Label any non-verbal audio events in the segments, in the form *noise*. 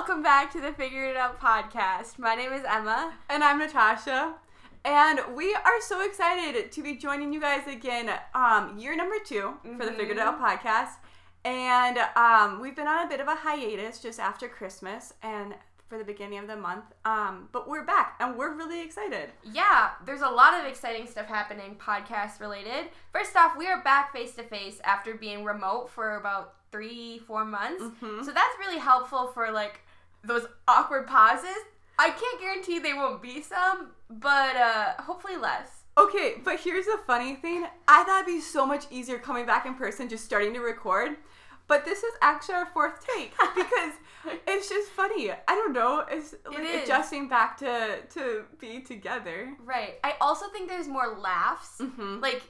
Welcome back to the Figured It Out podcast. My name is Emma. And I'm Natasha. And we are so excited to be joining you guys again, um, year number 2 for the Figured It Out podcast. And um, we've been on a bit of a hiatus just after Christmas and for the beginning of the month. Um, but we're back and we're really excited. Yeah, there's a lot of exciting stuff happening podcast related. First off, we are back face to face after being remote for about three, four months. Mhm. So that's really helpful for like those awkward pauses. I can't guarantee they won't be some, but uh, hopefully less. Okay, but here's the funny thing. I thought it'd be so much easier coming back in person, just starting to record. But this is actually our fourth take *laughs* because it's just funny. I don't know. It's like is. adjusting back to to be together. Right. I also think there's more laughs. Mm-hmm. Like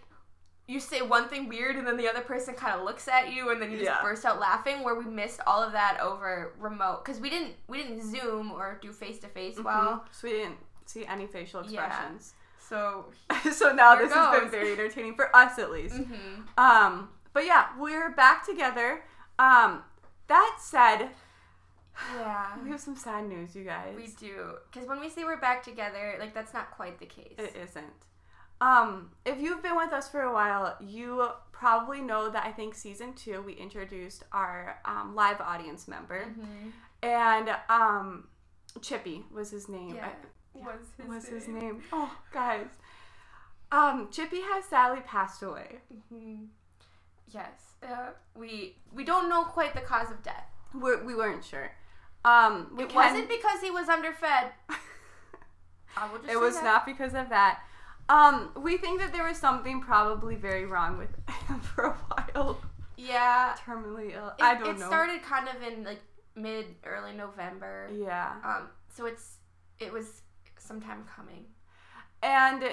you say one thing weird and then the other person kind of looks at you and then you just Yeah. burst out laughing where we missed all of that over remote because we didn't we didn't zoom or do face to face well so we didn't see any facial Yeah. expressions. so *laughs* so now this has been very entertaining for us at least. mhm. Um, but yeah, we're back together. Um, that said, yeah we have some sad news, you guys. we do because when we say we're back together like that's not quite the case It isn't. Um, if you've been with us for a while, you probably know that I think season two we introduced our um, live audience member, Mhm. and um, Chippy was his name. yeah I- was his, was his name. name? Oh, guys. Um, Chippy has sadly passed away. Mhm. yes uh, we we don't know quite the cause of death We're, we weren't sure. Um, we it can- wasn't because he was underfed *laughs* I will just it was that. not because of that. Um, we think that there was something probably very wrong with him *laughs* for a while. yeah Terminally ill. It, I don't it know. started kind of in like mid early November. yeah. Um, so it's it was sometime coming. And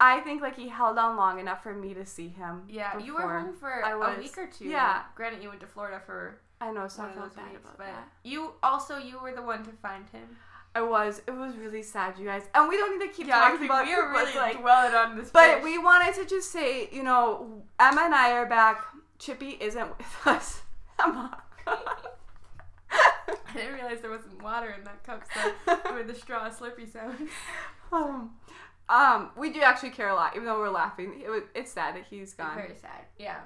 I think like he held on long enough for me to see him. Yeah, you were home for I a was- week or two. yeah. Granted, you went to Florida for I know, so I of felt bad weeks, about but that. you also you were the one to find him. I was. It was really sad, you guys. And we don't need to keep talking about it, but, like, dwelling on this. But we wanted to just say, you know, Emma and I are back. Chippy isn't with *laughs* us. Emma. I didn't realize there wasn't water in that cup, so *laughs* with the straw slurpy sound. um, um, we do actually care a lot, even though we're laughing. It was, it's sad that he's gone. Very sad. Yeah.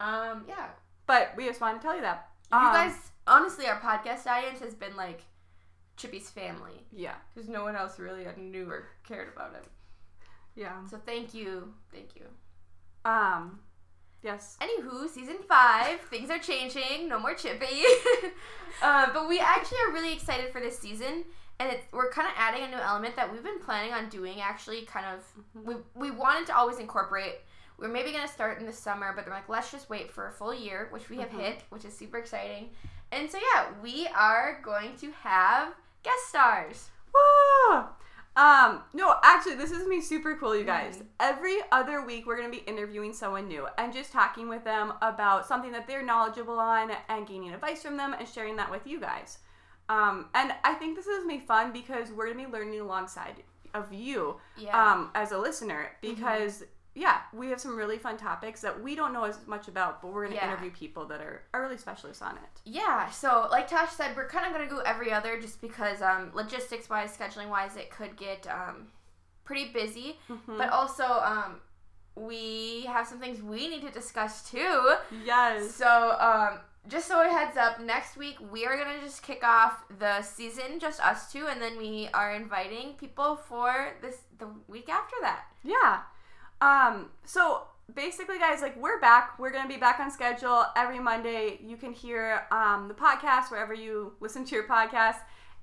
Um. Yeah. But we just wanted to tell you that. You Um, guys, honestly, our podcast audience has been like Chippy's family. Yeah. because no one else really knew or cared about him. Yeah. So thank you, thank you. Um, yes. Anywho, season five, things are changing. No more Chippy. *laughs* uh, but we actually are really excited for this season, and it's, we're kind of adding a new element that we've been planning on doing. Actually, kind of we we wanted to always incorporate. We are maybe gonna start in the summer, but they're like, let's just wait for a full year, which we have Mhm. hit, which is super exciting. And so yeah, we are going to have guest stars. Woo! Um, no, actually, this is gonna be super cool, you guys. Mhm. Every other week, we're gonna be interviewing someone new and just talking with them about something that they're knowledgeable on and gaining advice from them and sharing that with you guys. Um, and I think this is gonna be fun because we're gonna be learning alongside of you Yeah. um, as a listener because. Yeah, we have some really fun topics that we don't know as much about, but we're going to Yeah. interview people that are, are really specialists on it. Yeah, so like Tosh said, we're kind of gonna go every other just because um, logistics wise, scheduling wise, it could get um, pretty busy. Mhm. But also, um, we have some things we need to discuss too. yes. So, um, just so a heads up, next week we are gonna just kick off the season, just us two, and then we are inviting people for this the week after that. Yeah. Um, so basically guys, like we're back. We're gonna be back on schedule every Monday. You can hear um the podcast wherever you listen to your podcast.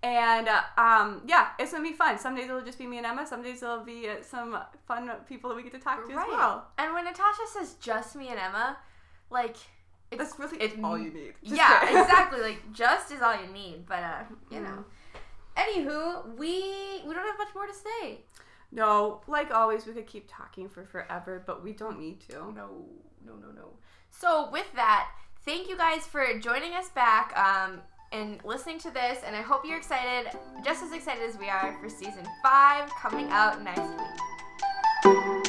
And uh, um, yeah, it's gonna be fun. Some days it'll just be me and Emma. Some days it'll be uh, some fun people that we get to talk to as well. And when Natasha says just me and Emma, like it's That's really it's all you need. Just yeah, *laughs* exactly. Like just is all you need, but uh, you Mhm. know. Anywho, we we don't have much more to say. No, like always, we could keep talking for forever, but we don't need to. No, no, no, no. So with that, thank you guys for joining us back um, and listening to this, and I hope you're excited, just as excited as we are for season five coming out next week.